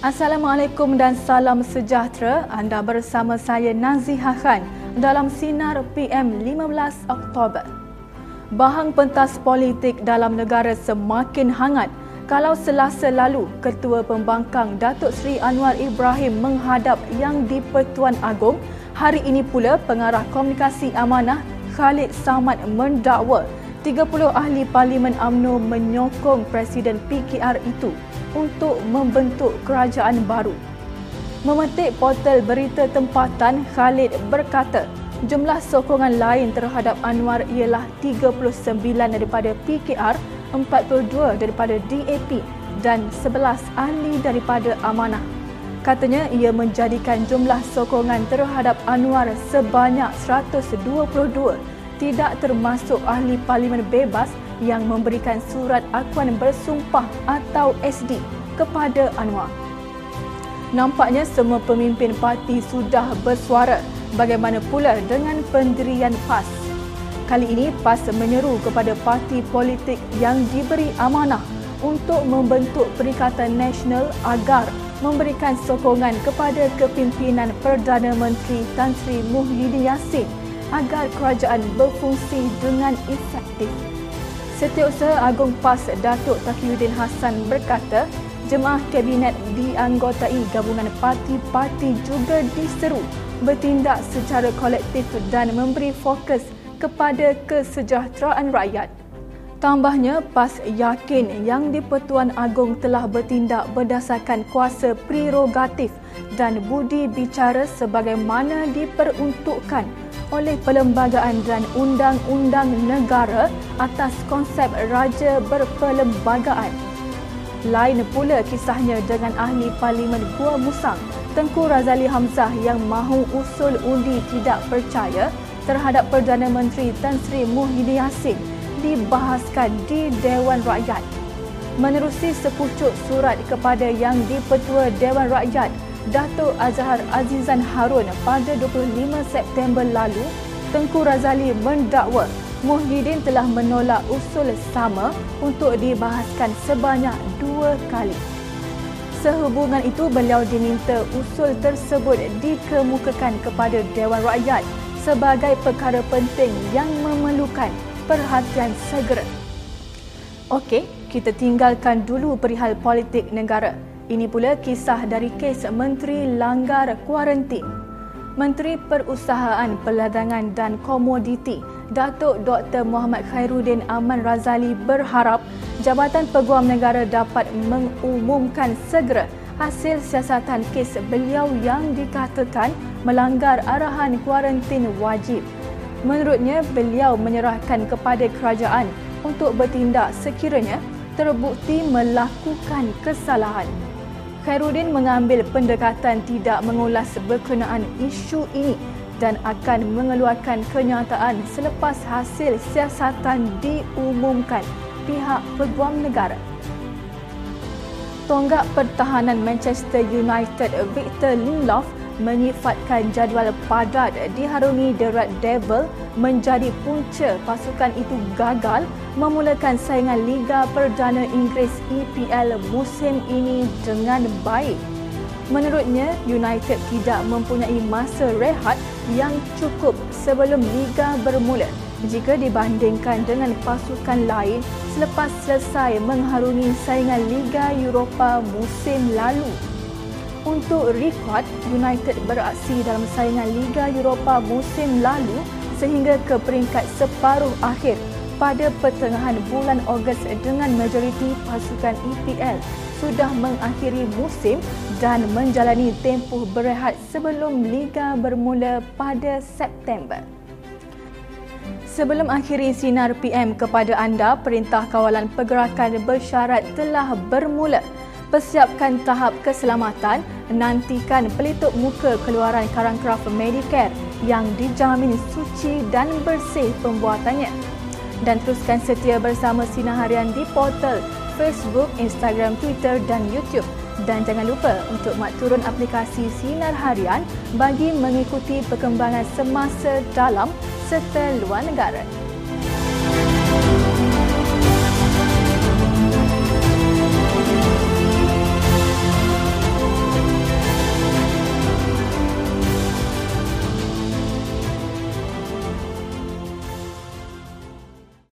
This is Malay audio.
Assalamualaikum dan salam sejahtera. Anda bersama saya Naziha Khan dalam Sinar PM 15 Oktober. Bahang pentas politik dalam negara semakin hangat kalau selasa lalu Ketua Pembangkang Datuk Seri Anwar Ibrahim menghadap Yang di-Pertuan Agong, hari ini pula Pengarah Komunikasi Amanah Khalid Samad mendakwa 30 ahli Parlimen AMNO menyokong Presiden PKR itu untuk membentuk kerajaan baru. Memetik portal berita tempatan, Khalid berkata, jumlah sokongan lain terhadap Anwar ialah 39 daripada PKR, 42 daripada DAP dan 11 ahli daripada Amanah. Katanya ia menjadikan jumlah sokongan terhadap Anwar sebanyak 122 tidak termasuk ahli parlimen bebas yang memberikan surat akuan bersumpah atau SD kepada Anwar. Nampaknya semua pemimpin parti sudah bersuara bagaimana pula dengan pendirian PAS. Kali ini PAS menyeru kepada parti politik yang diberi amanah untuk membentuk Perikatan Nasional agar memberikan sokongan kepada kepimpinan Perdana Menteri Tan Sri Muhyiddin Yassin agar kerajaan berfungsi dengan efektif. Setiausaha Agung PAS Datuk Taqiyuddin Hassan berkata, jemaah kabinet dianggotai gabungan parti-parti juga diseru bertindak secara kolektif dan memberi fokus kepada kesejahteraan rakyat. Tambahnya, PAS yakin Yang di-Pertuan Agong telah bertindak berdasarkan kuasa prerogatif dan budi bicara sebagaimana diperuntukkan oleh Perlembagaan dan Undang-Undang Negara atas konsep Raja Berperlembagaan. Lain pula kisahnya dengan ahli Parlimen Gua Musang, Tengku Razali Hamzah yang mahu usul undi tidak percaya terhadap Perdana Menteri Tan Sri Muhyiddin Yassin dibahaskan di Dewan Rakyat. Menerusi sepucuk surat kepada Yang di-Pertua Dewan Rakyat, Datuk Azhar Azizan Harun pada 25 September lalu, Tengku Razali mendakwa Muhyiddin telah menolak usul sama untuk dibahaskan sebanyak dua kali. Sehubungan itu, beliau diminta usul tersebut dikemukakan kepada Dewan Rakyat sebagai perkara penting yang memerlukan perhatian segera. Okey, kita tinggalkan dulu perihal politik negara. Ini pula kisah dari kes Menteri Langgar Kuarantin. Menteri Perusahaan Perdagangan dan Komoditi Datuk Dr. Muhammad Khairuddin Aman Razali berharap Jabatan Peguam Negara dapat mengumumkan segera hasil siasatan kes beliau yang dikatakan melanggar arahan kuarantin wajib. Menurutnya, beliau menyerahkan kepada kerajaan untuk bertindak sekiranya terbukti melakukan kesalahan. Khairuddin mengambil pendekatan tidak mengulas berkenaan isu ini dan akan mengeluarkan kenyataan selepas hasil siasatan diumumkan pihak peguam negara. Tonggak pertahanan Manchester United Victor Lindelof menyifatkan jadual padat diharungi The Red Devil menjadi punca pasukan itu gagal memulakan saingan Liga Perdana Inggeris EPL musim ini dengan baik. Menurutnya, United tidak mempunyai masa rehat yang cukup sebelum Liga bermula jika dibandingkan dengan pasukan lain selepas selesai mengharungi saingan Liga Eropah musim lalu. Untuk rekod, United beraksi dalam saingan Liga Eropah musim lalu sehingga ke peringkat separuh akhir pada pertengahan bulan Ogos dengan majoriti pasukan EPL sudah mengakhiri musim dan menjalani tempoh berehat sebelum liga bermula pada September. Sebelum akhiri sinar PM kepada anda, Perintah Kawalan Pergerakan bersyarat telah bermula. Persiapkan tahap keselamatan, nantikan pelitup muka keluaran Karangkraf Medicare yang dijamin suci dan bersih pembuatannya dan teruskan setia bersama Sinar Harian di portal Facebook, Instagram, Twitter dan YouTube. Dan jangan lupa untuk mak turun aplikasi Sinar Harian bagi mengikuti perkembangan semasa dalam serta luar negara.